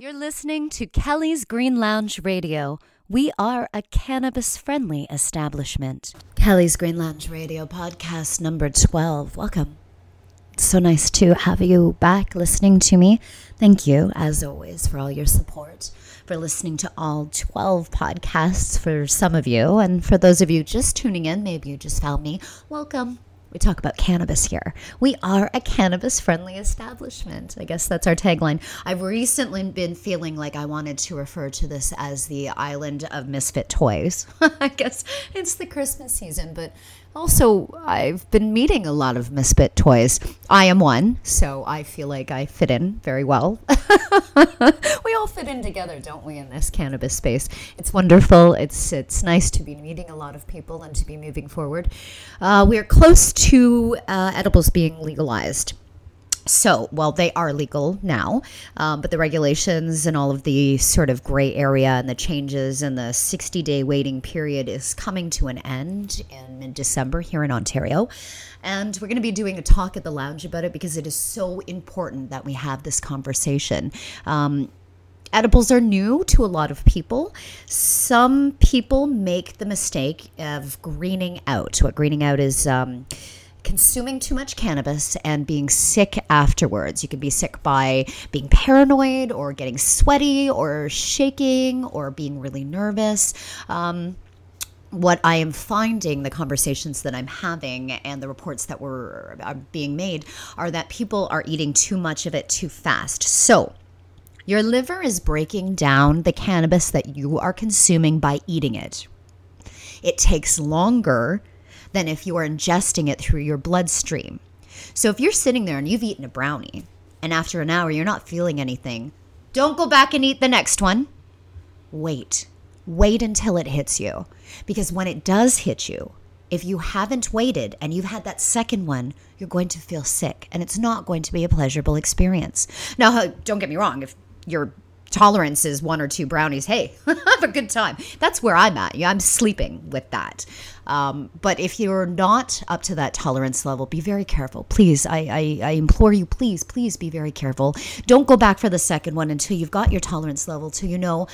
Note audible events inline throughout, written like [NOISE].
You're listening to Kelly's Green Lounge Radio. We are a cannabis friendly establishment. Kelly's Green Lounge Radio podcast number 12. Welcome. So nice to have you back listening to me. Thank you, as always, for all your support, for listening to all 12 podcasts for some of you. And for those of you just tuning in, maybe you just found me, welcome we talk about cannabis here. We are a cannabis friendly establishment. I guess that's our tagline. I've recently been feeling like I wanted to refer to this as the island of misfit toys. [LAUGHS] I guess it's the Christmas season, but also I've been meeting a lot of misfit toys. I am one, so I feel like I fit in very well. [LAUGHS] we all fit in together, don't we, in this cannabis space? It's wonderful. It's it's nice to be meeting a lot of people and to be moving forward. Uh, we are close to uh, edibles being legalized. So, well, they are legal now, um, but the regulations and all of the sort of gray area and the changes and the 60 day waiting period is coming to an end in mid December here in Ontario. And we're going to be doing a talk at the lounge about it because it is so important that we have this conversation. Um, edibles are new to a lot of people. Some people make the mistake of greening out. What greening out is. Um, consuming too much cannabis and being sick afterwards. You could be sick by being paranoid or getting sweaty or shaking or being really nervous. Um, what I am finding, the conversations that I'm having, and the reports that were are being made are that people are eating too much of it too fast. So, your liver is breaking down the cannabis that you are consuming by eating it. It takes longer than if you are ingesting it through your bloodstream. So if you're sitting there and you've eaten a brownie, and after an hour you're not feeling anything, don't go back and eat the next one. Wait. Wait until it hits you. Because when it does hit you, if you haven't waited and you've had that second one, you're going to feel sick and it's not going to be a pleasurable experience. Now, don't get me wrong, if you're tolerance is one or two brownies. Hey, [LAUGHS] have a good time. That's where I'm at. I'm sleeping with that. Um, but if you're not up to that tolerance level, be very careful. Please, I, I, I, implore you, please, please be very careful. Don't go back for the second one until you've got your tolerance level, till you know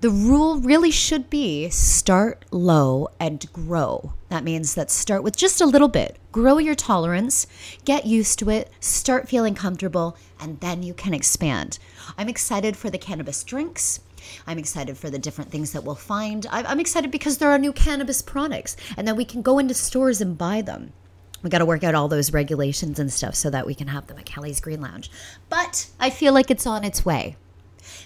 the rule really should be start low and grow. That means that start with just a little bit, grow your tolerance, get used to it, start feeling comfortable, and then you can expand. I'm excited for the cannabis drinks. I'm excited for the different things that we'll find. I'm excited because there are new cannabis products and that we can go into stores and buy them. We got to work out all those regulations and stuff so that we can have them at Kelly's Green Lounge. But I feel like it's on its way.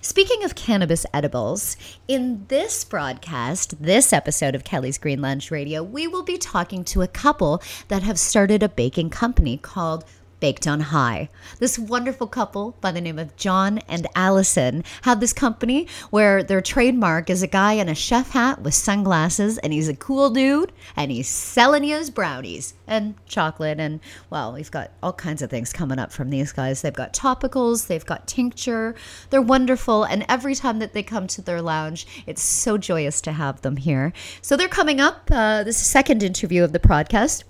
Speaking of cannabis edibles, in this broadcast, this episode of Kelly's Green Lounge Radio, we will be talking to a couple that have started a baking company called Baked on High. This wonderful couple by the name of John and Allison have this company where their trademark is a guy in a chef hat with sunglasses, and he's a cool dude, and he's selling you his brownies and chocolate. And well, we've got all kinds of things coming up from these guys. They've got topicals, they've got tincture. They're wonderful. And every time that they come to their lounge, it's so joyous to have them here. So they're coming up. Uh, this second interview of the podcast.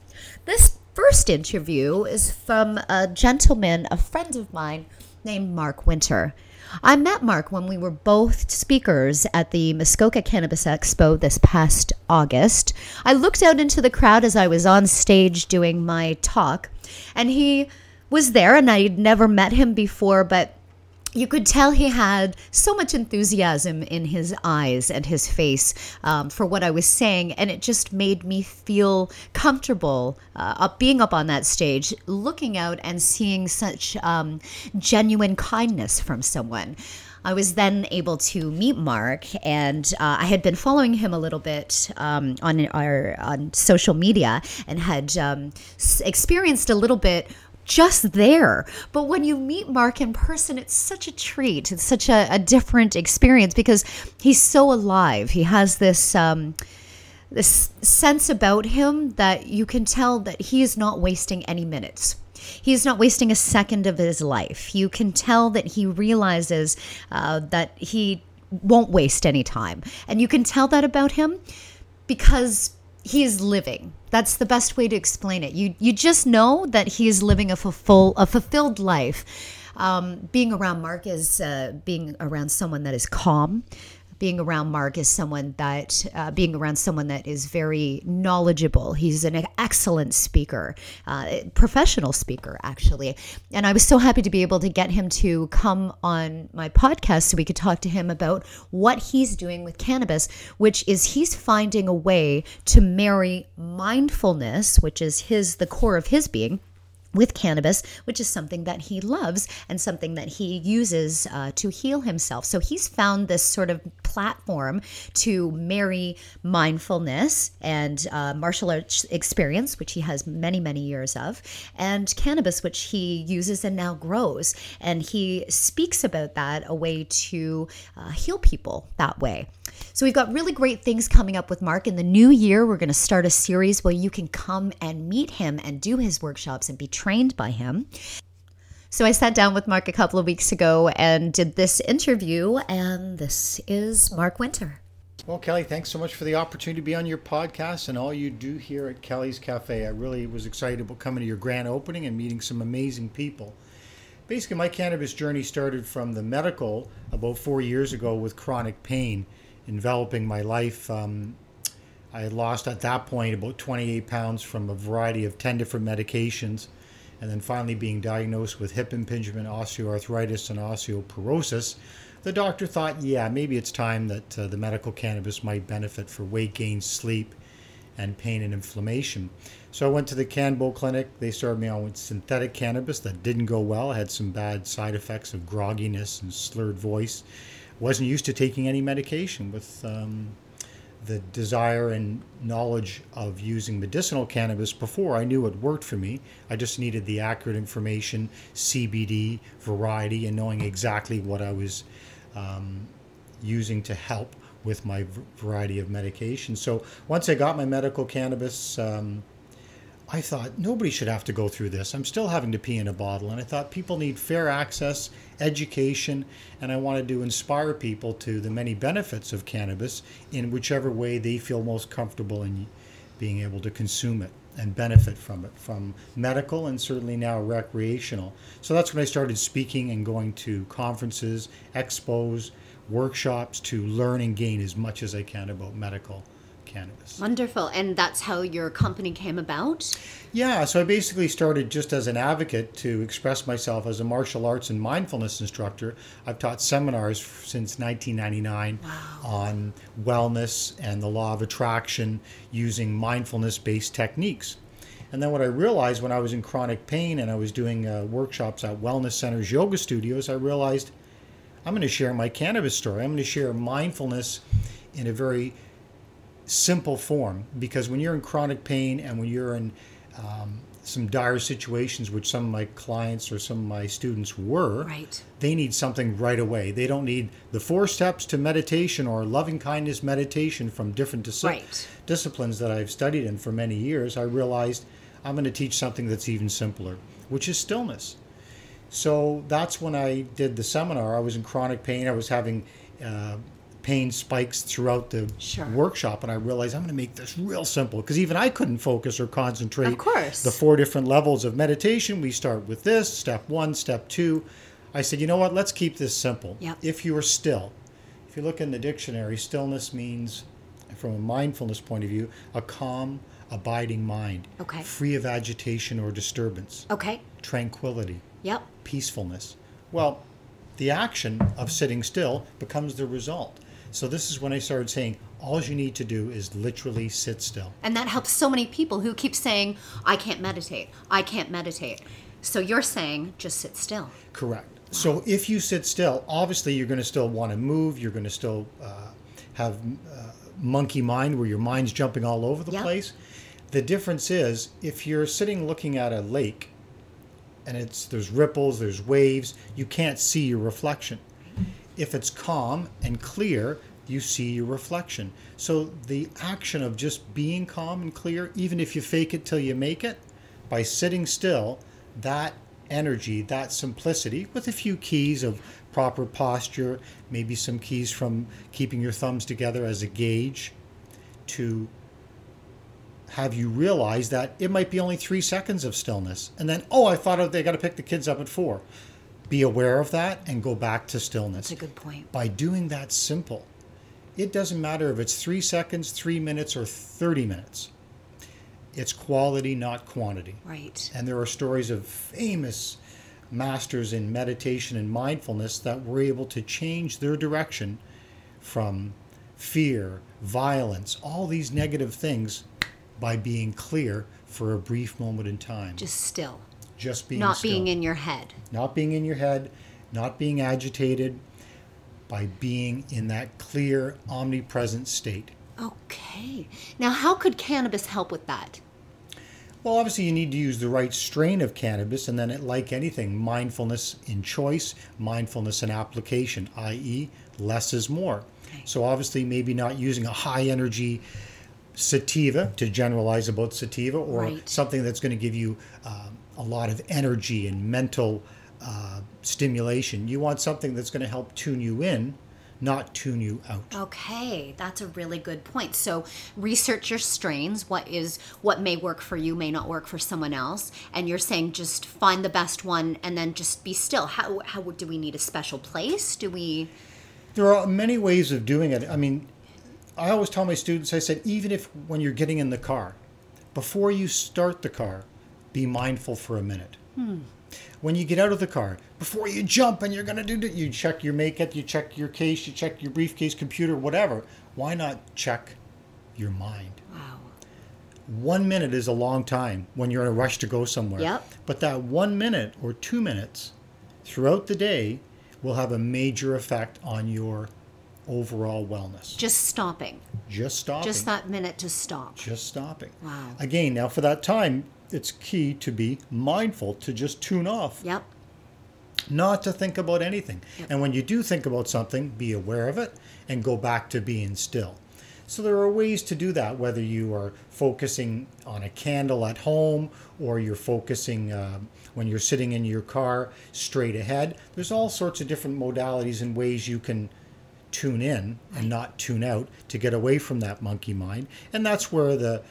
This first interview is from a gentleman, a friend of mine named Mark Winter. I met Mark when we were both speakers at the Muskoka Cannabis Expo this past August. I looked out into the crowd as I was on stage doing my talk, and he was there, and I'd never met him before, but you could tell he had so much enthusiasm in his eyes and his face um, for what I was saying, and it just made me feel comfortable uh, up being up on that stage, looking out and seeing such um, genuine kindness from someone. I was then able to meet Mark, and uh, I had been following him a little bit um, on our on social media, and had um, experienced a little bit just there. But when you meet Mark in person, it's such a treat. It's such a, a different experience because he's so alive. He has this. Um, this sense about him that you can tell that he is not wasting any minutes. He's not wasting a second of his life. You can tell that he realizes uh, that he won't waste any time. And you can tell that about him because he is living. That's the best way to explain it. You you just know that he is living a full a fulfilled life. Um, being around Mark is uh, being around someone that is calm, being around Mark is someone that uh, being around someone that is very knowledgeable. He's an excellent speaker, uh, professional speaker actually, and I was so happy to be able to get him to come on my podcast so we could talk to him about what he's doing with cannabis, which is he's finding a way to marry mindfulness, which is his the core of his being with cannabis, which is something that he loves and something that he uses uh, to heal himself. So he's found this sort of platform to marry mindfulness and uh, martial arts experience, which he has many, many years of, and cannabis, which he uses and now grows. And he speaks about that a way to uh, heal people that way. So we've got really great things coming up with Mark. In the new year, we're going to start a series where you can come and meet him and do his workshops and be trained by him. So I sat down with Mark a couple of weeks ago and did this interview, and this is Mark Winter. Well, Kelly, thanks so much for the opportunity to be on your podcast and all you do here at Kelly's Cafe. I really was excited about coming to your grand opening and meeting some amazing people. Basically, my cannabis journey started from the medical about four years ago with chronic pain enveloping my life. Um, I had lost at that point about 28 pounds from a variety of 10 different medications, and then finally being diagnosed with hip impingement, osteoarthritis, and osteoporosis. The doctor thought, yeah, maybe it's time that uh, the medical cannabis might benefit for weight gain, sleep, and pain and inflammation. So I went to the Canbo clinic. They started me on with synthetic cannabis that didn't go well. I had some bad side effects of grogginess and slurred voice wasn't used to taking any medication with um, the desire and knowledge of using medicinal cannabis before I knew it worked for me. I just needed the accurate information, CBD, variety, and knowing exactly what I was um, using to help with my variety of medication. So once I got my medical cannabis, um, I thought nobody should have to go through this. I'm still having to pee in a bottle. And I thought people need fair access, education, and I wanted to inspire people to the many benefits of cannabis in whichever way they feel most comfortable in being able to consume it and benefit from it, from medical and certainly now recreational. So that's when I started speaking and going to conferences, expos, workshops to learn and gain as much as I can about medical cannabis. Wonderful. And that's how your company came about? Yeah, so I basically started just as an advocate to express myself as a martial arts and mindfulness instructor. I've taught seminars since 1999 wow. on wellness and the law of attraction using mindfulness based techniques. And then what I realized when I was in chronic pain and I was doing uh, workshops at wellness centers, yoga studios, I realized I'm going to share my cannabis story. I'm going to share mindfulness in a very simple form because when you're in chronic pain and when you're in um, some dire situations, which some of my clients or some of my students were, right. they need something right away. They don't need the four steps to meditation or loving kindness meditation from different dis- right. disciplines that I've studied in for many years. I realized I'm going to teach something that's even simpler, which is stillness. So that's when I did the seminar. I was in chronic pain. I was having uh, pain spikes throughout the sure. workshop and i realized i'm going to make this real simple because even i couldn't focus or concentrate of course. the four different levels of meditation. We start with this step one step two. I said you know what? Let's keep this simple. Yep. if you are still if you look in the dictionary stillness means from a mindfulness point of view a calm abiding mind okay. free of agitation or disturbance okay. tranquility yep. peacefulness. Well the action of sitting still becomes the result so this is when I started saying all you need to do is literally sit still. And that helps so many people who keep saying, I can't meditate. I can't meditate. So you're saying just sit still. Correct. Wow. So if you sit still, obviously you're going to still want to move. You're going to still uh, have uh, monkey mind where your mind's jumping all over the yep. place. The difference is if you're sitting looking at a lake and it's there's ripples, there's waves, you can't see your reflection. If it's calm and clear, you see your reflection. So the action of just being calm and clear, even if you fake it till you make it, by sitting still, that energy, that simplicity, with a few keys of proper posture, maybe some keys from keeping your thumbs together as a gauge to have you realize that it might be only three seconds of stillness. And then, oh, I thought they got to pick the kids up at four. Be aware of that and go back to stillness. That's a good point. By doing that simple, it doesn't matter if it's three seconds, three minutes, or 30 minutes. It's quality, not quantity. Right. And there are stories of famous masters in meditation and mindfulness that were able to change their direction from fear, violence, all these negative things by being clear for a brief moment in time. Just still. Just being Not still. being in your head. not being in your head, not being agitated, by being in that clear, omnipresent state. Okay. Now, how could cannabis help with that? Well, obviously, you need to use the right strain of cannabis, and then, it, like anything, mindfulness in choice, mindfulness in application, i.e., less is more. Okay. So, obviously, maybe not using a high energy sativa to generalize about sativa, or Right. something that's going to give you um, a lot of energy and mental uh, stimulation. You want something that's going to help tune you in, not tune you out. Okay, that's a really good point. So research your strains. What is what may work for you may not work for someone else. And you're saying just find the best one and then just be still. How how do we need a special place? Do we There are many ways of doing it. I mean, I always tell my students, I said, even if when you're getting in the car, before you start the car, be mindful for a minute. When you get out of the car, before you jump and you're going to do it, you check your makeup, you check your case, you check your briefcase, computer, whatever. Why not check your mind? Wow. One minute is a long time when you're in a rush to go somewhere. Yep. But that one minute or two minutes throughout the day will have a major effect on your overall wellness. Just stopping. Just stopping. Just that minute to stop. Just stopping. Wow. Again, now for that time, it's key to be mindful, to just tune off, Yep. not to think about anything. Yep. And when you do think about something, be aware of it and go back to being still. So there are ways to do that, whether you are focusing on a candle at home or you're focusing um, when you're sitting in your car straight ahead. There's all sorts of different modalities and ways you can tune in and not tune out to get away from that monkey mind. And that's where the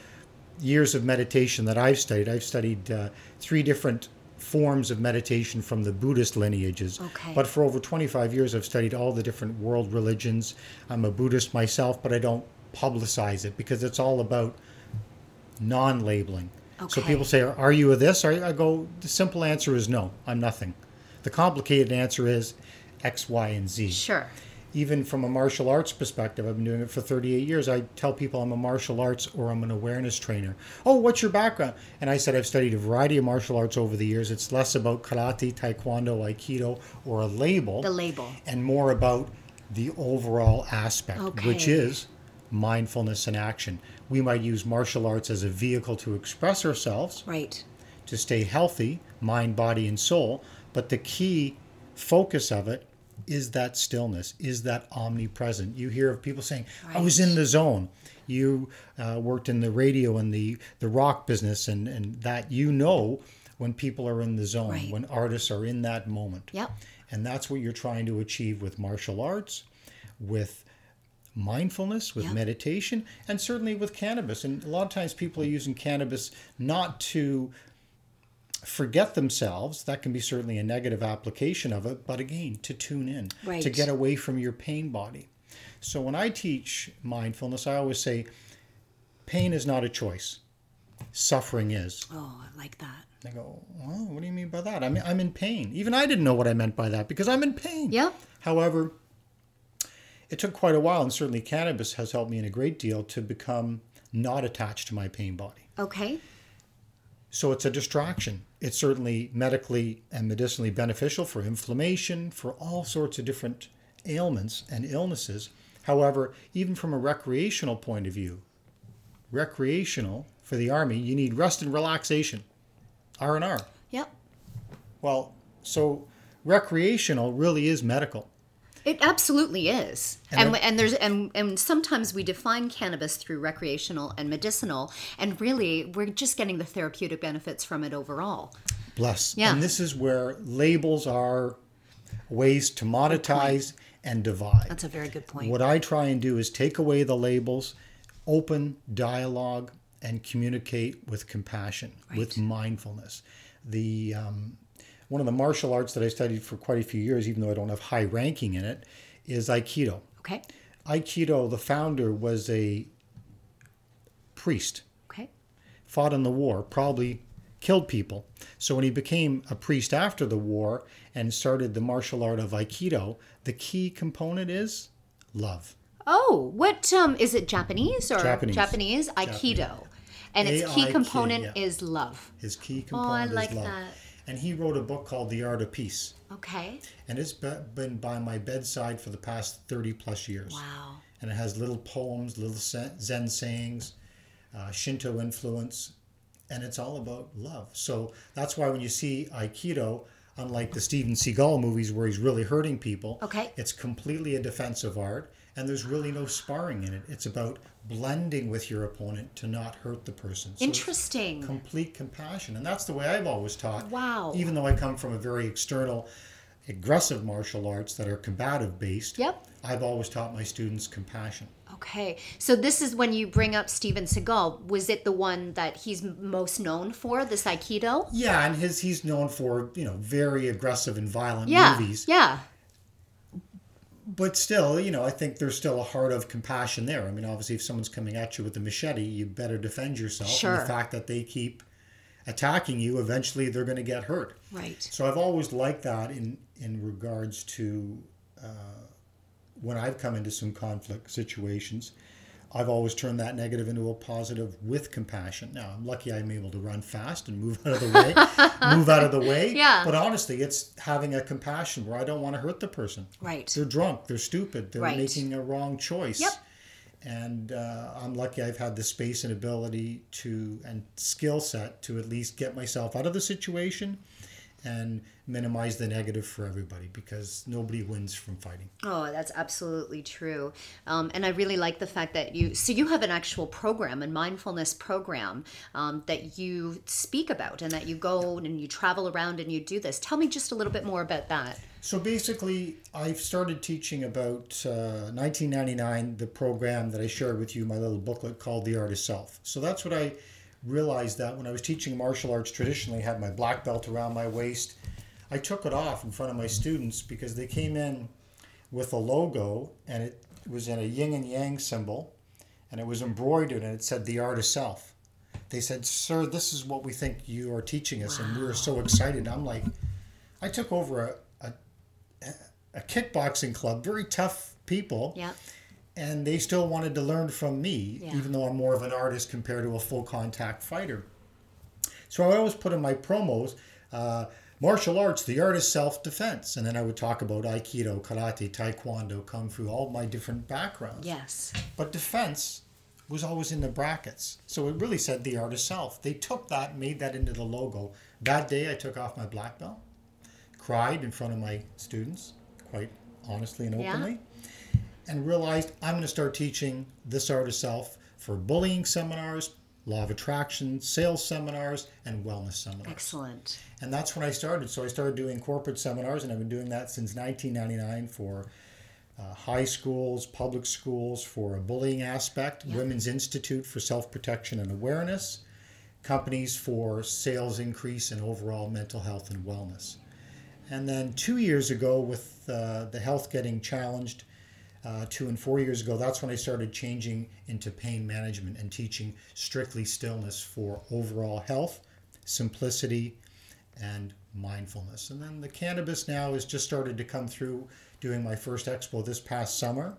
years of meditation that I've studied, I've studied uh, three different forms of meditation from the Buddhist lineages. Okay. But for over 25 years, I've studied all the different world religions. I'm a Buddhist myself, but I don't publicize it because it's all about non labeling. Okay. So people say, Are you a this? Are you? I go, The simple answer is no, I'm nothing. The complicated answer is X, Y, and Z Sure. Even from a martial arts perspective, I've been doing it for 38 years. I tell people I'm a martial arts or I'm an awareness trainer. Oh, what's your background? And I said I've studied a variety of martial arts over the years. It's less about karate, taekwondo, aikido, or a label, The label. and more about the overall aspect, which is mindfulness and action. We might use martial arts as a vehicle to express ourselves, Right. to stay healthy, mind, body, and soul. But the key focus of it is that stillness, is that omnipresent. You hear of people saying, I was in the zone. You uh, worked in the radio and the, the rock business, and, and that you know when people are in the zone, Right. when artists are in that moment. Yep. And that's what you're trying to achieve with martial arts, with mindfulness, with Yep. meditation, and certainly with cannabis. And a lot of times people are using cannabis not to forget themselves. That can be certainly a negative application of it, but again, to tune in, to get away from your pain body. So when I teach mindfulness, I always say pain is not a choice, suffering is. Oh, I like that. They go, well, what do you mean by that? I'm, I'm in pain. Even I didn't know what I meant by that because I'm in pain. Yep. However, it took quite a while, and certainly cannabis has helped me in a great deal to become not attached to my pain body. Okay. So it's a distraction. It's certainly medically and medicinally beneficial for inflammation, for all sorts of different ailments and illnesses. However, even from a recreational point of view, recreational for the army, you need rest and relaxation. R&R. Yep. Well, so recreational really is medical. It absolutely is. And And and, there's and and sometimes we define cannabis through recreational and medicinal and really we're just getting the therapeutic benefits from it overall. Bless. Yeah. And this is where labels are ways to monetize and divide. That's a very good point. What I try and do is take away the labels, open dialogue, and communicate with compassion, with mindfulness. The um, one of the martial arts that I studied for quite a few years, even though I don't have high ranking in it, is Aikido. Okay. Aikido, the founder was a priest, Okay. fought in the war, probably killed people. So when he became a priest after the war and started the martial art of Aikido, the key component is love. Oh, what um is it Japanese or Japanese. Japanese Aikido? And its key component yeah. is love. His key component is love. Oh, I like is love. that. And he wrote a book called The Art of Peace. Okay. And it's been by my bedside for the past 30 plus years. Wow. And it has little poems, little Zen sayings, uh, Shinto influence, and it's all about love. So that's why when you see Aikido, unlike the Steven Seagal movies where he's really hurting people, Okay. it's completely a defensive art, and there's really no sparring in it. It's about blending with your opponent to not hurt the person. So Interesting. complete compassion, and that's the way I've always taught. Wow. Even though I come from a very external, aggressive martial arts that are combative based. Yep. I've always taught my students compassion. Okay. So this is when you bring up Steven Seagal. Was it the one that he's most known for, this Aikido? Yeah, and his he's known for you know very aggressive and violent Yeah. movies, Yeah. But still, you know, I think there's still a heart of compassion there. I mean, obviously, if someone's coming at you with a machete, you better defend yourself. And the fact that they keep attacking you, eventually they're going to get hurt. Right. So I've always liked that in in regards to uh, when I've come into some conflict situations. I've always turned that negative into a positive with compassion. Now I'm lucky I'm able to run fast and move [LAUGHS] out of the way, move out of the way. [LAUGHS] Yeah. But honestly, it's having a compassion where I don't want to hurt the person. Right. They're drunk. They're stupid. They're Right. making a wrong choice. Yep. And uh, I'm lucky I've had the space and ability to and skill set to at least get myself out of the situation and minimize the negative for everybody because nobody wins from fighting. Oh, that's absolutely true. Um, and I really like the fact that you, so you have an actual program, a mindfulness program um, that you speak about and that you go and you travel around and you do this. Tell me just a little bit more about that. So basically, I've started teaching about uh, 1999, the program that I shared with you, my little booklet called The Art of Self. So that's what I realized that when I was teaching martial arts traditionally, I had my black belt around my waist. I took it off in front of my students because they came in with a logo and it was in a yin and yang symbol and it was embroidered and it said The Art of Self. They said, Sir, this is what we think you are teaching us. And we were so excited. I'm like, I took over a, a a kickboxing club, very tough people, Yeah. And they still wanted to learn from me, Yeah. even though I'm more of an artist compared to a full contact fighter. So I always put in my promos, uh, martial arts, the art of self defense, and then I would talk about Aikido, Karate, Taekwondo, Kung Fu, all my different backgrounds. Yes. But defense was always in the brackets. So it really said the art of self. They took that, made that into the logo. That day I took off my black belt, cried in front of my students, quite honestly and Yeah. And realized I'm going to start teaching this art of self for bullying seminars, law of attraction, sales seminars, and wellness seminars. Excellent. And that's when I started. So I started doing corporate seminars, and I've been doing that since 1999 for uh, high schools, public schools for a bullying aspect, Women's Institute for self protection and awareness, companies for sales increase and overall mental health and wellness. And then two years ago, with uh, the health getting challenged, uh, two and four years ago, that's when I started changing into pain management and teaching strictly stillness for overall health, simplicity, and mindfulness. And then the cannabis now has just started to come through doing my first expo this past summer.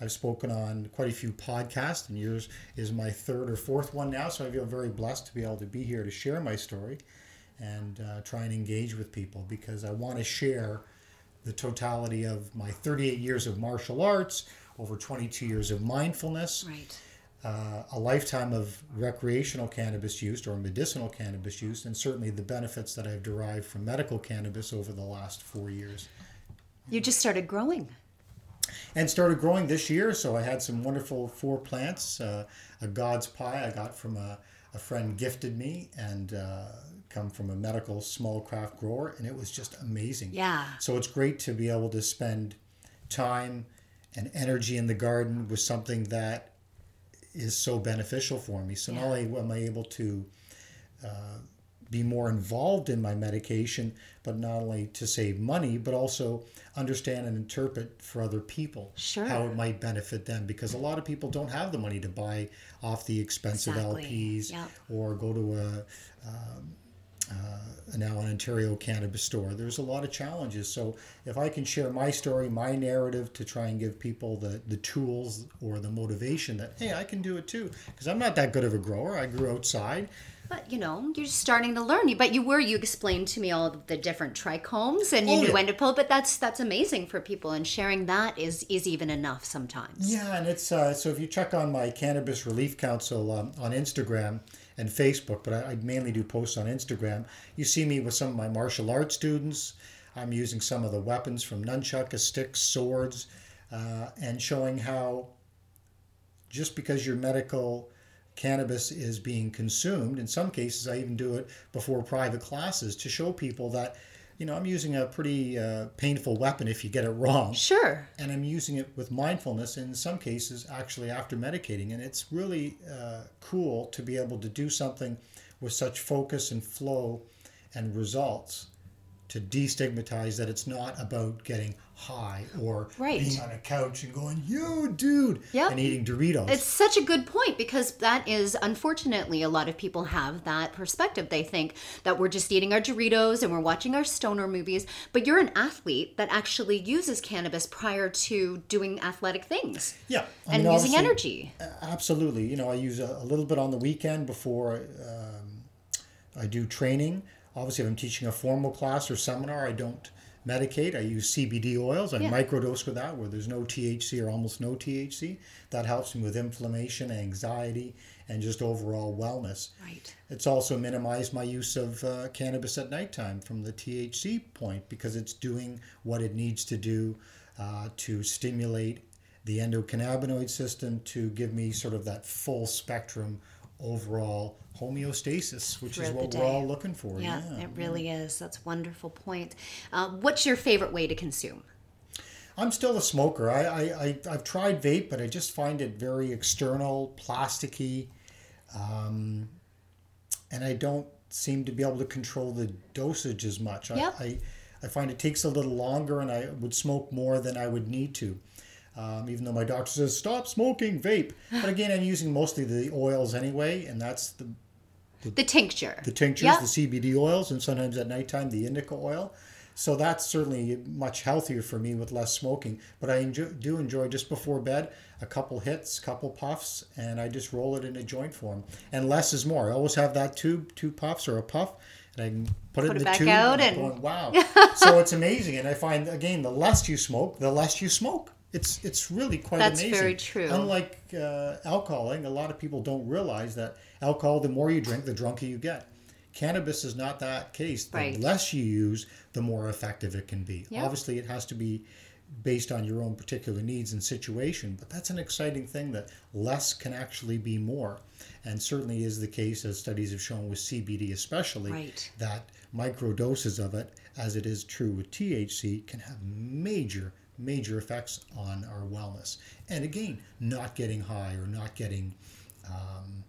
I've spoken on quite a few podcasts, and yours is my third or fourth one now. So I feel very blessed to be able to be here to share my story and uh, try and engage with people because I want to share the totality of my 38 years of martial arts, over 22 years of mindfulness, Right. uh, a lifetime of recreational cannabis use or medicinal cannabis use, and certainly the benefits that I've derived from medical cannabis over the last four years. You just started growing. And started growing this year, so I had some wonderful four plants. Uh, a God's pie I got from a, a friend gifted me and uh, come from a medical small craft grower, and it was just amazing. Yeah. So it's great to be able to spend time and energy in the garden with something that is so beneficial for me. So not only am I able to uh, be more involved in my medication, but not only to save money, but also understand and interpret for other people Sure. how it might benefit them. Because a lot of people don't have the money to buy off the expensive Exactly. LPs Yep. or go to a um, uh, now an Ontario cannabis store. There's a lot of challenges. So if I can share my story, my narrative to try and give people the, the tools or the motivation that, hey, I can do it too. Because I'm not that good of a grower. I grew outside. But you know, you're starting to learn. But you were you explained to me all the different trichomes and you Oh, knew yeah. when to pull. But that's that's amazing for people, and sharing that is is even enough sometimes. Yeah, and it's uh, so if you check on my Cannabis Relief Council um, on Instagram and Facebook, but I, I mainly do posts on Instagram, you see me with some of my martial arts students. I'm using some of the weapons from nunchucks, sticks, swords, uh, and showing how just because your medical cannabis is being consumed, in some cases, I even do it before private classes to show people that, you know, I'm using a pretty uh, painful weapon if you get it wrong Sure. and I'm using it with mindfulness, in some cases, actually after medicating. And it's really uh, cool to be able to do something with such focus and flow and results to destigmatize that it's not about getting high or Right. being on a couch and going, yo, dude, Yep. and eating Doritos. It's such a good point because that is unfortunately a lot of people have that perspective. They think that we're just eating our Doritos and we're watching our stoner movies, but you're an athlete that actually uses cannabis prior to doing athletic things yeah. I and mean, using energy. Absolutely. You know, I use a, a little bit on the weekend before um, I do training. Obviously, if I'm teaching a formal class or seminar, I don't medicate. I use CBD oils. I Yeah. microdose with that, where there's no THC or almost no THC. That helps me with inflammation, anxiety, and just overall wellness. Right. It's also minimized my use of uh, cannabis at nighttime from the THC point because it's doing what it needs to do uh, to stimulate the endocannabinoid system to give me sort of that full spectrum overall homeostasis, which is what we're all looking for. Yeah, Yeah. it really is. That's a wonderful point. Uh, what's your favorite way to consume? I'm still a smoker. I, I, I, I've tried vape, but I just find it very external, plasticky, um, and I don't seem to be able to control the dosage as much. Yep. I, I, I find it takes a little longer, and I would smoke more than I would need to. Um, even though my doctor says stop smoking vape, but again, I'm using mostly the oils anyway, and that's the The tincture. the tinctures, Yep. the CBD oils, and sometimes at nighttime the indica oil. So that's certainly much healthier for me with less smoking. But I enjoy, do enjoy just before bed a couple hits, couple puffs, and I just roll it in a joint form. And less is more. I always have that tube, two puffs or a puff, and I can put it in it the back tube. out I'm and- going, wow. [LAUGHS] so it's amazing, and I find again the less you smoke, the less you smoke. It's it's really quite That's amazing. very true. Unlike uh, alcoholing, a lot of people don't realize that alcohol, the more you drink, the drunker you get. Cannabis is not that case. The Right. less you use, the more effective it can be. Yeah. Obviously, it has to be based on your own particular needs and situation, but that's an exciting thing that less can actually be more. And certainly is the case, as studies have shown with CBD especially, Right. that micro doses of it, as it is true with THC, can have major, major effects on our wellness. And again, not getting high or not getting um,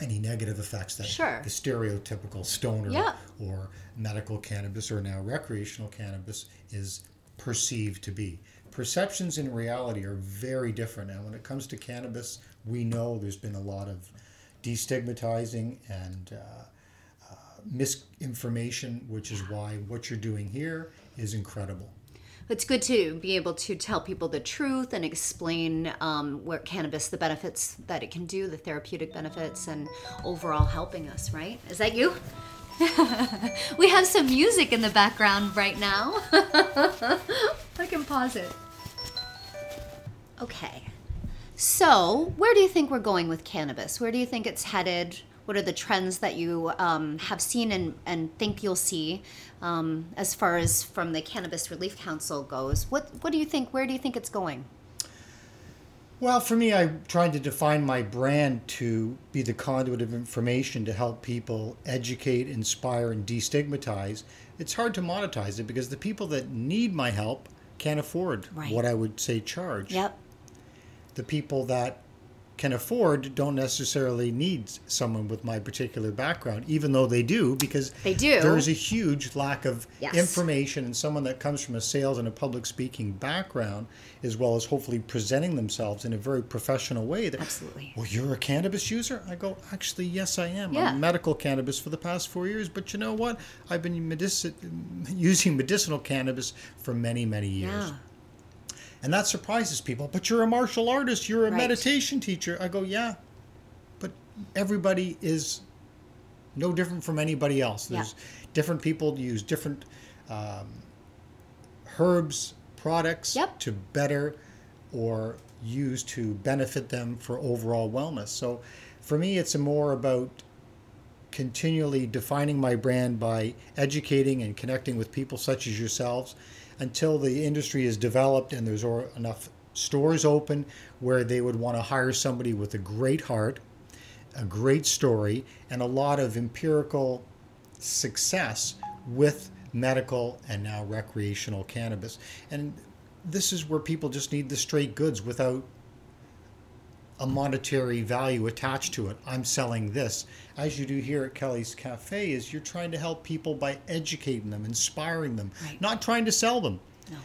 any negative effects that Sure. the stereotypical stoner Yeah. or medical cannabis or now recreational cannabis is perceived to be. Perceptions in reality are very different. And when it comes to cannabis, we know there's been a lot of destigmatizing and uh, uh, misinformation, which is why what you're doing here is incredible. It's good to be able to tell people the truth and explain um, where cannabis, the benefits that it can do, the therapeutic benefits, and overall helping us, right? Is that you? [LAUGHS] we have some music in the background right now. [LAUGHS] I can pause it. Okay. So, where do you think we're going with cannabis? Where do you think it's headed? What are the trends that you um, have seen and, and think you'll see um, as far as from the Cannabis Relief Council goes? What What do you think? Where do you think it's going? Well, for me, I tried to define my brand to be the conduit of information to help people educate, inspire, and destigmatize. It's hard to monetize it because the people that need my help can't afford Right. what I would say charge. Yep. The people that can afford don't necessarily need someone with my particular background, even though they do, because They do. There's a huge lack of Yes. information, and someone that comes from a sales and a public speaking background, as well as hopefully presenting themselves in a very professional way. That, Absolutely. Well, you're a cannabis user? I go, actually, yes, I am. Yeah. I'm medical cannabis for the past four years, but you know what? I've been medici- using medicinal cannabis for many, many years. Yeah. And that surprises people. But you're a martial artist, you're a Right. meditation teacher. I go, yeah, but everybody is no different from anybody else. Yeah. There's different people use different um, herbs, products Yep. to better or use to benefit them for overall wellness. So for me, it's more about continually defining my brand by educating and connecting with people such as yourselves until the industry is developed and there's enough stores open where they would want to hire somebody with a great heart, a great story, and a lot of empirical success with medical and now recreational cannabis. And this is where people just need the straight goods without a monetary value attached to it. I'm selling this. As you do here at Kelly's Cafe, is you're trying to help people by educating them, inspiring them, Right. not trying to sell them. No.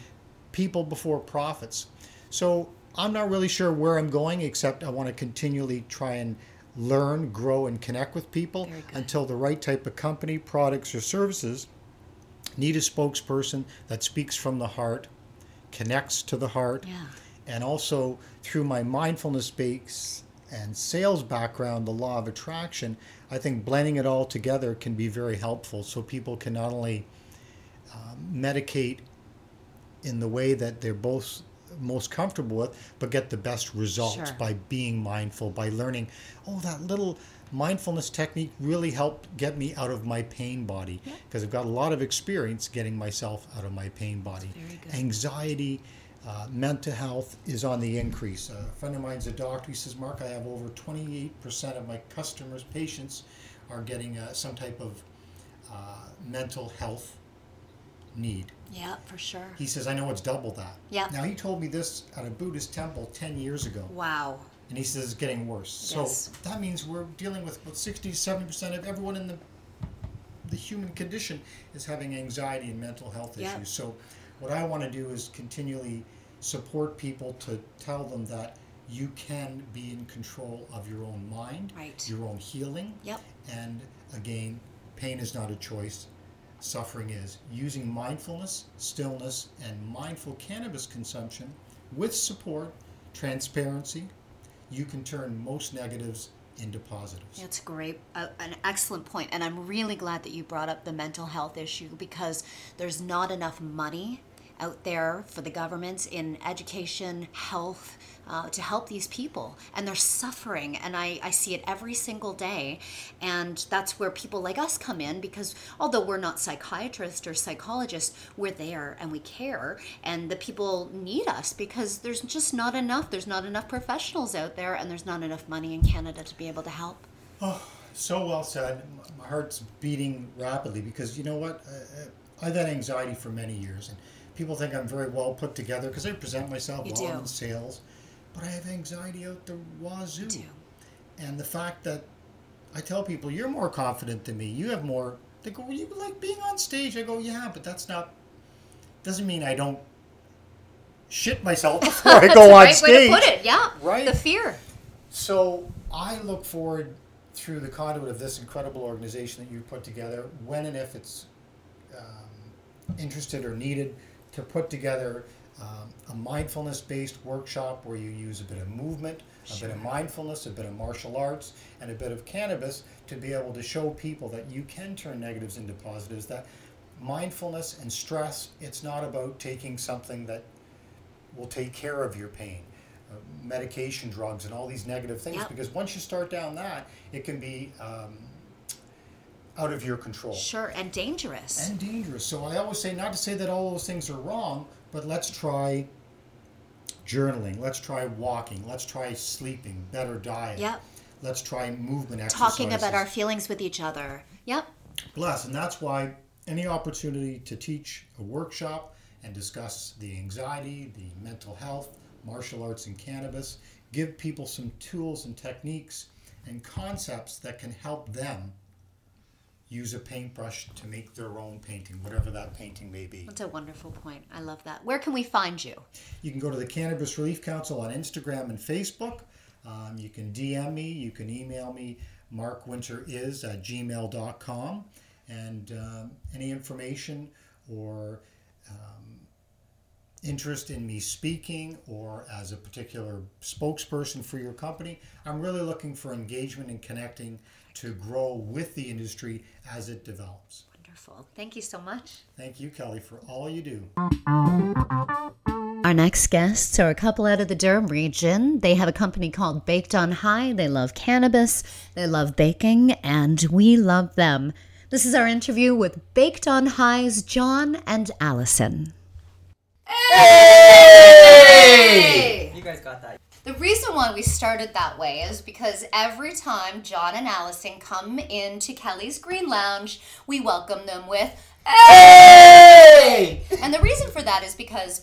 People before profits. So I'm not really sure where I'm going, except I want to continually try and learn, grow, and connect with people until the right type of company, products, or services need a spokesperson that speaks from the heart, connects to the heart, Yeah. And also through my mindfulness base and sales background, the law of attraction, I think blending it all together can be very helpful so people can not only um, medicate in the way that they're both most comfortable with, but get the best results Sure. by being mindful, by learning, oh, that little mindfulness technique really helped get me out of my pain body because I've got a lot of experience getting myself out of my pain body. Very good. Anxiety, uh, mental health is on the increase. a friend of mine's a doctor. He says, Mark, I have over 28% of my customers, patients, are getting uh, some type of uh, mental health need. Yeah, for sure. He says, I know it's double that. Yeah. Now, he told me this at a Buddhist temple 10 years ago, Wow. and he says it's getting worse. Yes. So that means we're dealing with about 60 70% of everyone in the the human condition is having anxiety and mental health Yeah. issues. So, what I want to do is continually support people to tell them that you can be in control of your own mind, Right. your own healing, Yep. and again, pain is not a choice, suffering is. Using mindfulness, stillness, and mindful cannabis consumption with support, transparency, you can turn most negatives into positives. That's great, uh, an excellent point, and I'm really glad that you brought up the mental health issue because there's not enough money out there for the governments in education, health, uh, to help these people, and they're suffering, and I, I see it every single day, and that's where people like us come in because although we're not psychiatrists or psychologists, we're there and we care, and the people need us because there's just not enough. There's not enough professionals out there, and there's not enough money in Canada to be able to help. Oh so well said. My heart's beating rapidly because you know what? Uh, I've had anxiety for many years, and people think I'm very well put together because I present myself You well do. in sales, but I have anxiety out the wazoo. And the fact that I tell people, you're more confident than me, you have more. They go, well, you like being on stage. I go, yeah, but that's not. Doesn't mean I don't shit myself [LAUGHS] before I go on great stage. way to put it. Yeah. Right. The fear. So I look forward through the conduit of this incredible organization that you've put together, when and if it's um, interested or needed, to put together um, a mindfulness based workshop where you use a bit of movement, a bit of mindfulness, a bit of martial arts, and a bit of cannabis to be able to show people that you can turn negatives into positives. That mindfulness and stress, it's not about taking something that will take care of your pain. Uh, medication, drugs, and all these negative things. Yep. Because once you start down that, it can be um, out of your control Sure. And dangerous. and dangerous. So I always say not to say that all those things are wrong, but let's try journaling. Let's try walking. Let's try sleeping, better diet. Yep. Let's try movement exercises. Talking about our feelings with each other. Yep. Bless. And that's why any opportunity to teach a workshop and discuss the anxiety, the mental health, martial arts, and cannabis, give people some tools and techniques and concepts that can help them use a paintbrush to make their own painting, whatever that painting may be. That's a wonderful point. I love that. Where can we find you? You can go to the Cannabis Relief Council on Instagram and Facebook. Um, you can DM me, you can email me, markwinteris at gmail.com. And um, any information or um, interest in me speaking or as a particular spokesperson for your company, I'm really looking for engagement and connecting to grow with the industry as it develops. Wonderful. Thank you so much. Thank you, Kelly, for all you do. Our next guests are a couple out of the Durham region. They have a company called Baked on High. They love cannabis, they love baking, and we love them. This is our interview with Baked on High's John and Allison. Hey! You guys got that. The reason why we started that way is because every time John and Allison come into Kelly's Green Lounge, we welcome them with Hey! And the reason for that is because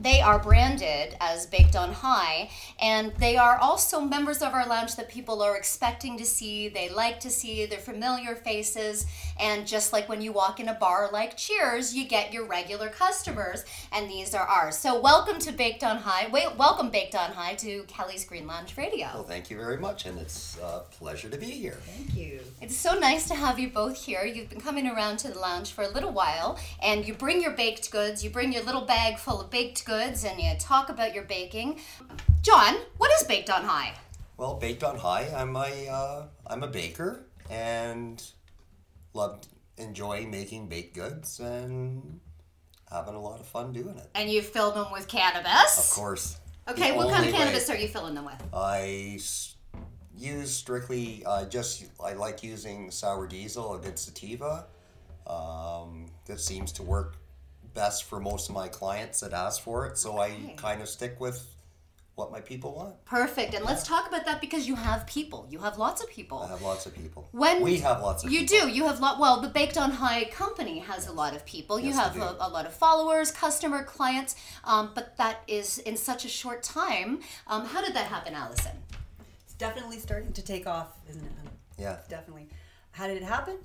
they are branded as Baked on High, and they are also members of our lounge that people are expecting to see. They like to see their familiar faces, and just like when you walk in a bar like Cheers, you get your regular customers, and these are ours. So, welcome to Baked on High. Wait, welcome Baked on High to Kelly's Green Lounge Radio. Well, thank you very much, and it's a pleasure to be here. Thank you. It's so nice to have you both here. You've been coming around to the lounge for a little while, and you bring your baked goods. You bring your little bag full of baked goods, and you talk about your baking. John, what is Baked on High? Well, baked on high, I'm a uh, I'm a baker and love enjoy making baked goods and having a lot of fun doing it. And you fill them with cannabis. Of course. Okay, the what kind of cannabis are you filling them with? I use strictly uh, just I like using sour diesel, a good sativa. Um, that seems to work best for most of my clients that ask for it, so Okay. I kind of stick with what my people want. Perfect. And let's talk about that because you have people. You have lots of people. I have lots of people. When we have lots of you people. do. You have lot. Well, the Baked on High company has a lot of people. you Yes, we have a, a lot of followers, customer, clients. Um, but that is in such a short time. Um, how did that happen, Allison? It's definitely starting to take off, isn't it? Yeah. Definitely. How did it happen?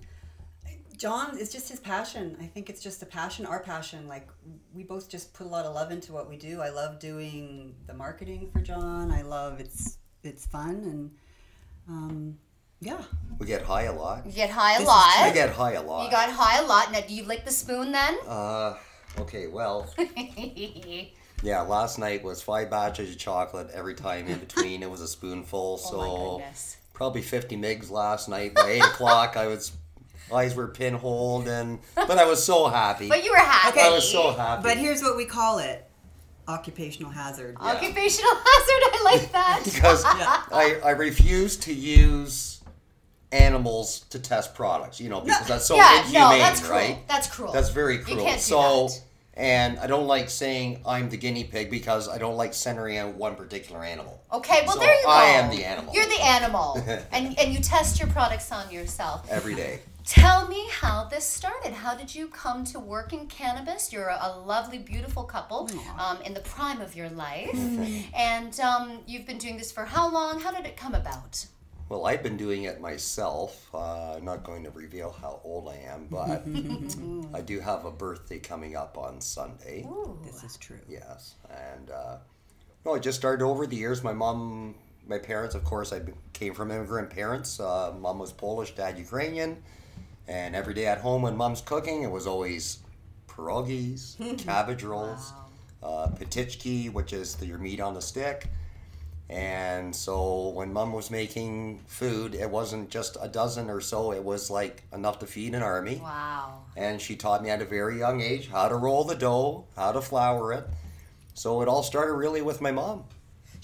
John, it's just his passion. I think it's just a passion, our passion. Like we both just put a lot of love into what we do. I love doing the marketing for John. I love it's it's fun and um, yeah. We get high a lot. You get high a This is lot. I get high a lot. You got high a lot. Now, do you lick the spoon then? Uh, okay, well, [LAUGHS] yeah. Last night was five batches of chocolate every time in between. It was a spoonful, [LAUGHS] so oh my goodness. probably 50 migs last night. By eight o'clock, I was eyes were pinholed, and but I was so happy. But you were happy. I was so happy. But here's what we call it: occupational hazard. Occupational hazard. I like that. [LAUGHS] because I, I refuse to use animals to test products. You know, because that's so yeah, inhumane, no, that's cruel. right? That's cruel. That's very cruel. You cruel. can't do so, that. and I don't like saying I'm the guinea pig because I don't like centering on one particular animal. Okay, well So there you go. I am the animal. You're the animal, [LAUGHS] and and you test your products on yourself. Every day. Tell me how this started. How did you come to work in cannabis? You're a, a lovely, beautiful couple um, in the prime of your life, and um, you've been doing this for how long? How did it come about? Well, I've been doing it myself. Uh, I'm not going to reveal how old I am, but [LAUGHS] I do have a birthday coming up on Sunday. This is true. Yes, and uh, no, I just started over the years. My mom, my parents, of course, I came from immigrant parents. Uh, mom was Polish, dad Ukrainian, and every day at home when mom's cooking, it was always pierogies, [LAUGHS] cabbage rolls, uh, patichki, which is the, your meat on the stick. And so when mom was making food, it wasn't just a dozen or so, it was like enough to feed an army. Wow. And she taught me at a very young age how to roll the dough, how to flour it. So it all started really with my mom.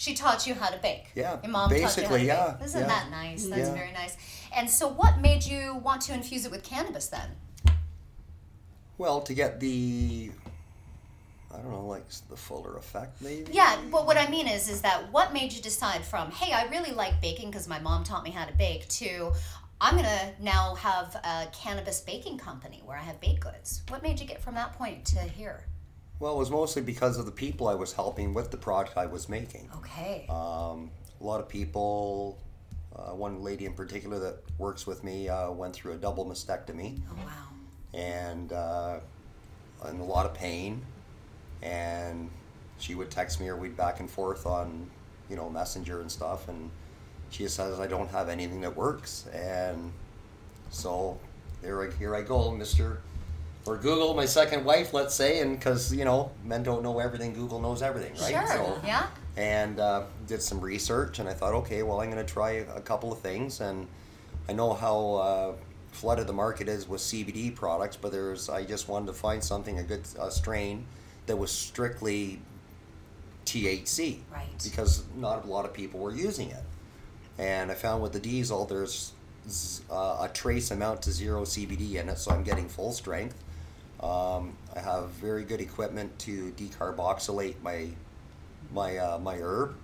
She taught you how to bake. Yeah, Your mom basically, taught you how to yeah, bake. Isn't yeah. that nice? Mm-hmm. That's Yeah. very nice. And so, what made you want to infuse it with cannabis then? Well, to get the I don't know, like the fuller effect, maybe. Yeah, but what I mean is, is that what made you decide from, hey, I really like baking because my mom taught me how to bake, to I'm gonna now have a cannabis baking company where I have baked goods. What made you get from that point to here? Well, it was mostly because of the people I was helping with the product I was making. Okay. Um, a lot of people, uh, one lady in particular that works with me, uh, went through a double mastectomy oh wow. and uh, in a lot of pain. And she would text me or we'd back and forth on, you know, Messenger and stuff. And she says, I don't have anything that works. And so there, I, here I go, Mr. Or Google, my second wife, let's say, and because, you know, men don't know everything, Google knows everything, right? Sure. So, yeah. and uh, did some research and i thought okay well i'm going to try a couple of things and i know how uh, flooded the market is with cbd products but there's i just wanted to find something a good uh, strain that was strictly thc Right. because not a lot of people were using it and i found with the diesel there's uh, a trace amount to zero cbd in it so i'm getting full strength um, i have very good equipment to decarboxylate my my uh, my herb.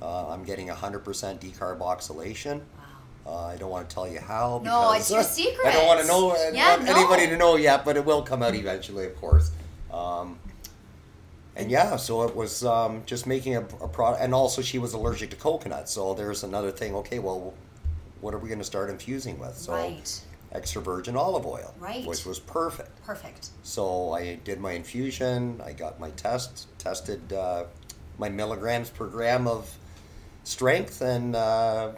Uh, I'm getting 100% decarboxylation. Wow. Uh, I don't want to tell you how. No, it's your secret. [LAUGHS] I don't want to know uh, Yeah, want anybody to know yet, but it will come out eventually, of course. Um, and yeah, so it was um, just making a, a product. And also, she was allergic to coconut, so there's another thing. Okay, well, what are we going to start infusing with? So Right. Extra virgin olive oil, Right. which was perfect. Perfect. So I did my infusion. I got my test, tested uh, my milligrams per gram of strength, and uh,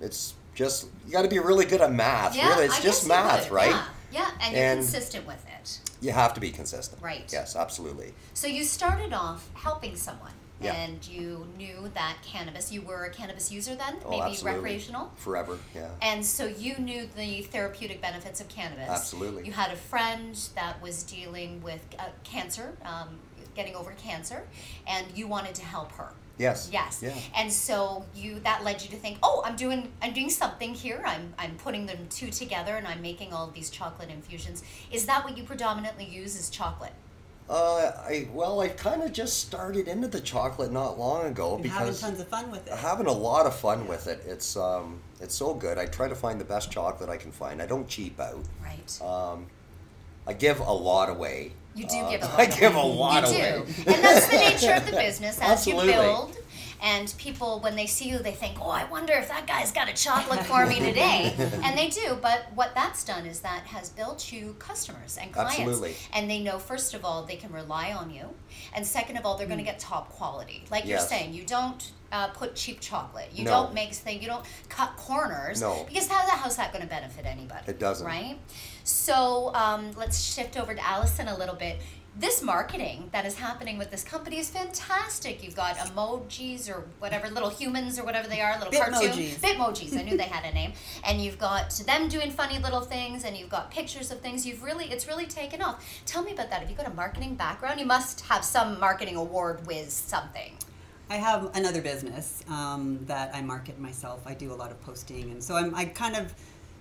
it's just you got to be really good at math. Yeah. really, it's I just math, right? Yeah. Yeah, and you're And- consistent with it. You have to be consistent. Right. Yes, absolutely. So you started off helping someone. Yeah. And you knew that cannabis, you were a cannabis user then, Oh, maybe absolutely. recreational? Forever. Yeah. And so you knew the therapeutic benefits of cannabis. Absolutely. You had a friend that was dealing with uh, cancer, um, getting over cancer, and you wanted to help her. Yes. Yes. Yeah. And so you that led you to think, oh, I'm doing I'm doing something here. I'm I'm putting them two together, and I'm making all these chocolate infusions. Is that what you predominantly use? Is chocolate? Uh, I well, I kind of just started into the chocolate not long ago And having because tons of fun with it. having a lot of fun with it. It's um, it's so good. I try to find the best chocolate I can find. I don't cheap out. Right. Um, I give a lot away. You do Uh, give a lot. [LAUGHS] I give a lot you away. do, and that's the [LAUGHS] nature of the business. As Absolutely. you build, and people when they see you, they think, "Oh, I wonder if that guy's got a chocolate for me today," [LAUGHS] and they do. But what that's done is that has built you customers and clients, Absolutely. and they know first of all they can rely on you, and second of all they're going to get top quality. Like you're saying, you don't. Uh, put cheap chocolate. You No. don't make things. You don't cut corners. No. Because how how's that going to benefit anybody? It doesn't. Right. So um, let's shift over to Allison a little bit. This marketing that is happening with this company is fantastic. You've got emojis or whatever, little humans or whatever they are, little cartoons. Bitmojis. Bitmojis. I knew they had a name. [LAUGHS] And you've got them doing funny little things, and you've got pictures of things. You've really, it's really taken off. Tell me about that. Have you got a marketing background? You must have some marketing award whiz something. I have another business um, that I market myself. I do a lot of posting, and so I'm, I kind of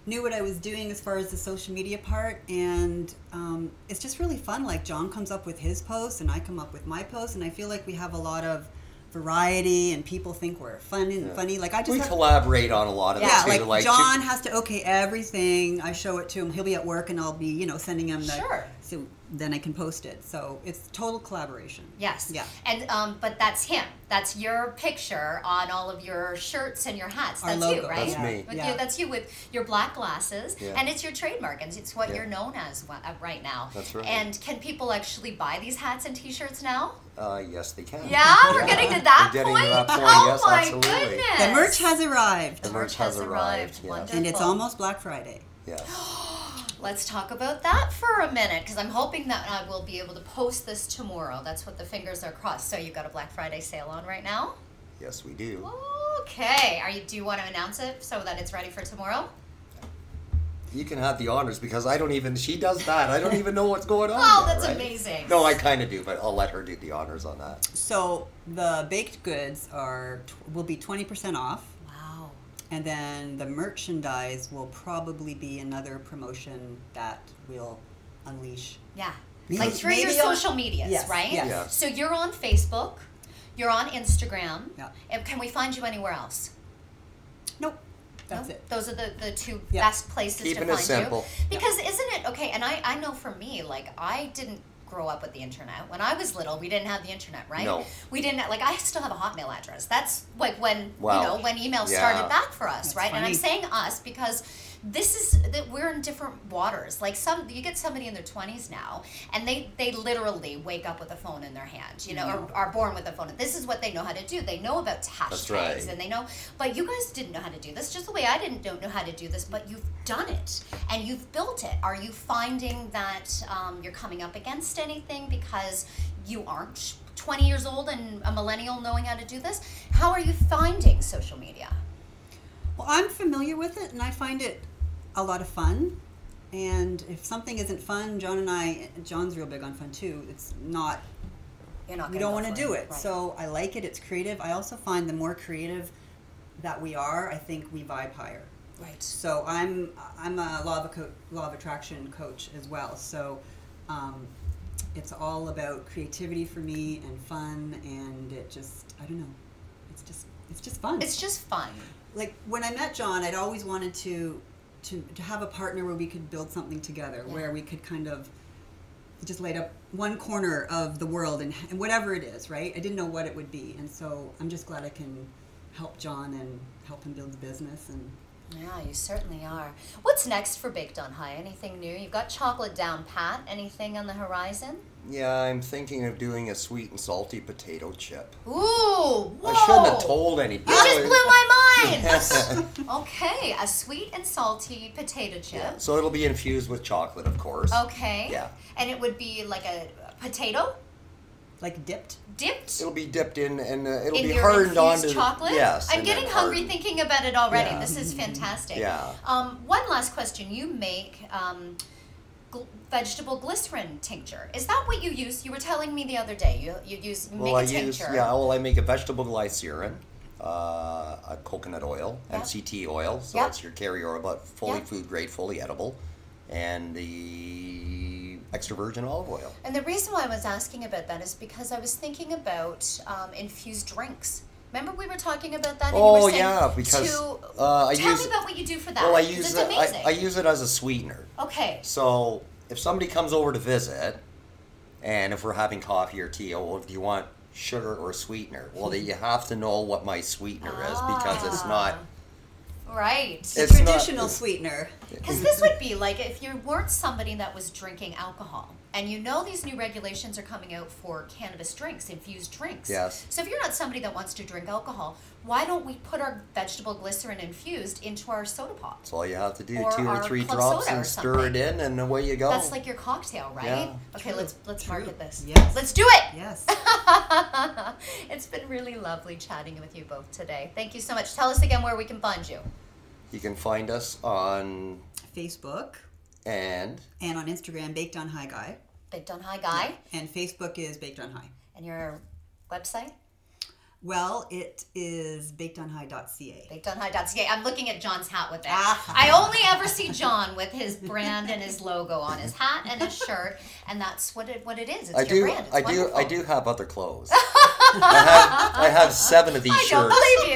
knew what I was doing as far as the social media part, and um, it's just really fun. Like John comes up with his posts, and I come up with my posts, and I feel like we have a lot of variety, and people think we're fun and funny. Like I just We have, collaborate on a lot of yeah, it too. like, you- John has to okay everything. I show it to him. He'll be at work, and I'll be you know sending him the Sure. so then I can post it. So it's total collaboration. Yes. Yeah. And um, but that's him. That's your picture on all of your shirts and your hats. That's you, right? That's me. With Yeah. you, that's you with your black glasses, Yeah. and it's your trademark, and it's what Yeah. you're known as uh, right now. That's right. And can people actually buy these hats and T-shirts now? Uh, yes, they can. Yeah, [LAUGHS] we're getting to that We're getting point. to that point. Oh yes, my absolutely. goodness! The merch has arrived, The merch has arrived, yeah. Wonderful. and it's almost Black Friday. Yes. [GASPS] [GASPS] Let's talk about that for a minute because I'm hoping that I will be able to post this tomorrow. That's what the fingers are crossed. So you've got a Black Friday sale on right now. Yes, we do. Okay. Are you? Do you want to announce it so that it's ready for tomorrow? You can have the honors because I don't even. She does that. I don't even know what's going on. Oh, yet, that's right? amazing. No, I kind of do, but I'll let her do the honors on that. So the baked goods are will be twenty percent off, Wow. And then the merchandise will probably be another promotion that we'll unleash. Yeah. like through your Maybe on- social medias, Yes, right? yes. Yes. So you're on Facebook, you're on Instagram. Yeah. And can we find you anywhere else? Nope. That's No? it. Those are the, the two Yeah. best places Keeping to it find simple. you. Because isn't it okay? And I, I know for me, like I didn't grow up with the internet. When I was little, we didn't have the internet, right? No. We didn't like I still have a Hotmail address. That's like when Wow. you know when email Yeah. started back for us, That's right? And I'm saying us because this is that we're in different waters. Like some you get somebody in their 20s now and they they literally wake up with a phone in their hand, you know, Mm-hmm. or are born with a phone. This is what they know how to do. They know about hashtags right. and they know but you guys didn't know how to do this just the way I didn't don't know how to do this, but you've done it and you've built it. Are you finding that um, you're coming up against anything because you aren't 20 years old and a millennial knowing how to do this? How are you finding social media? Well, I'm familiar with it, and I find it a lot of fun. And if something isn't fun, John and I, John's real big on fun too. It's not You're not we don't want to do it. Right. So I like it. It's creative. I also find the more creative that we are, I think we vibe higher. right. So I'm I'm a law of a co- law of attraction coach as well. So um, it's all about creativity for me and fun, and it just I don't know. It's just it's just fun. It's just fun. like when I met John, I'd always wanted to to to have a partner where we could build something together, Yeah. where we could kind of just light up one corner of the world and, and whatever it is, right? I didn't know what it would be, and so I'm just glad I can help John and help him build the business and Yeah, you certainly are. What's next for Baked on High? Anything new? You've got chocolate down pat. Anything on the horizon? Yeah, I'm thinking of doing a sweet and salty potato chip. Ooh, whoa! I shouldn't have told anybody. You just blew my mind. [LAUGHS] [LAUGHS] Okay, a sweet and salty potato chip. Yeah, So it'll be infused with chocolate, of course. Okay. Yeah. And it would be like a a potato like dipped. dipped It'll be dipped in, and uh, it'll in be your hardened infused onto. chocolate. Yes. I'm getting hungry hardened. thinking about it already. Yeah. This is fantastic. Yeah. Um, one last question. You make um, gl- vegetable glycerin tincture. Is that what you use? You were telling me the other day. You you use you Well, I use yeah. Well, I make a vegetable glycerin, uh, a coconut oil, Yep. MCT oil. So Yep. it's your carrier oil, but fully Yep. food grade, fully edible, and the extra virgin olive oil. And the reason why I was asking about that is because I was thinking about um, infused drinks. Remember we were talking about that? And you Oh, were yeah, because, to, uh, I tell use- me about what you do for that. Well, I 'cause use it. I, I use it as a sweetener. okay. So if somebody comes over to visit, and if we're having coffee or tea, oh, well, do you want sugar or sweetener? Well, then you [LAUGHS] have to know what my sweetener is because it's not. Ah. Right. It's not- traditional sweetener. Because this would be like if you weren't somebody that was drinking alcohol, and you know these new regulations are coming out for cannabis drinks, infused drinks. Yes. So if you're not somebody that wants to drink alcohol, why don't we put our vegetable glycerin infused into our soda pop? That's all you have to do. Or Two or three drops and stir it in, and away you go. That's like your cocktail, right? Yeah. Okay, True, let's let's true. market this. Yes. Let's do it. Yes. [LAUGHS] it's been really lovely chatting with you both today. Thank you so much. Tell us again where we can find you. you can find us on Facebook and and on Instagram, Baked on High Guy, Baked on High Guy and Facebook is Baked on High. and your website. Well, it is bakedonhigh.ca. BakedOnHigh.ca. I'm looking at John's hat with it. Ah. I only ever see John with his brand and his logo on his hat and his shirt, and that's what it what it is. It's I your do. brand. It's I do. I do have other clothes. [LAUGHS] I have. I have seven of these I shirts. don't believe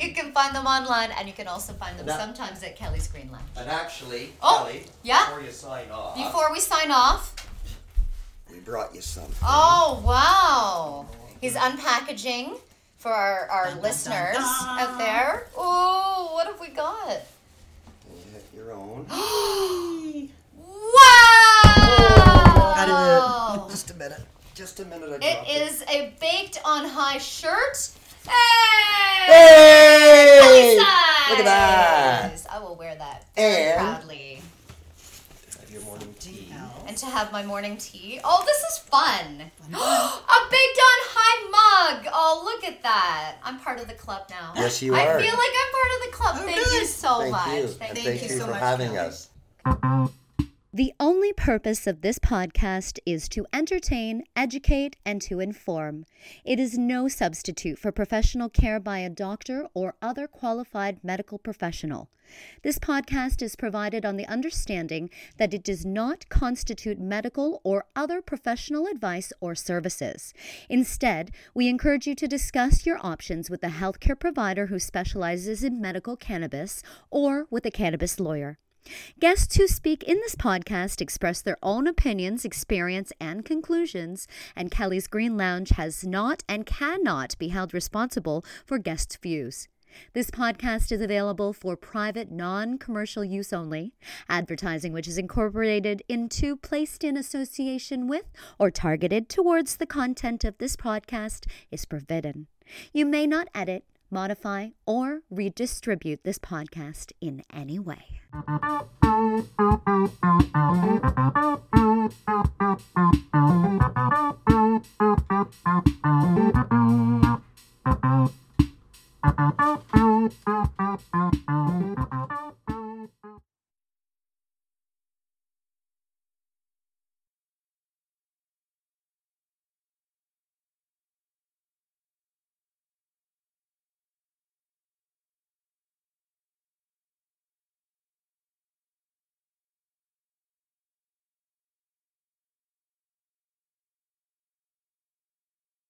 you. [LAUGHS] you can find them online, and you can also find them That- sometimes at Kelly's Green Lounge. And actually, Oh, Kelly, yeah? before you sign off, Before we sign off, we brought you something. oh wow, he's unpackaging for our, our Dun, dun, listeners dun, dun. out there. Oh, what have we got? You hit your own. [GASPS] Wow! [LAUGHS] Just a minute. Just a minute. I It a baked on high shirt. Hey! Kelly Look at that. I will wear that very And- proudly. Have your morning tea. And to have my morning tea. Oh, this is fun. [GASPS] a baked on high mug. Oh, look at that. I'm part of the club now. Yes, you I are. I feel like I'm part of the club. Oh, Thank you so Thank much. you. Thank you. thank you you so for much, having Kelly. us. The only purpose of this podcast is to entertain, educate, and to inform. It is no substitute for professional care by a doctor or other qualified medical professional. This podcast is provided on the understanding that it does not constitute medical or other professional advice or services. Instead, we encourage you to discuss your options with a healthcare provider who specializes in medical cannabis or with a cannabis lawyer. Guests who speak in this podcast express their own opinions, experience, and conclusions, and Kelly's Green Lounge has not and cannot be held responsible for guests' views. This podcast is available for private, non commercial use only. Advertising which is incorporated into, placed in association with, or targeted towards the content of this podcast is forbidden. You may not edit, modify, or redistribute this podcast in any way.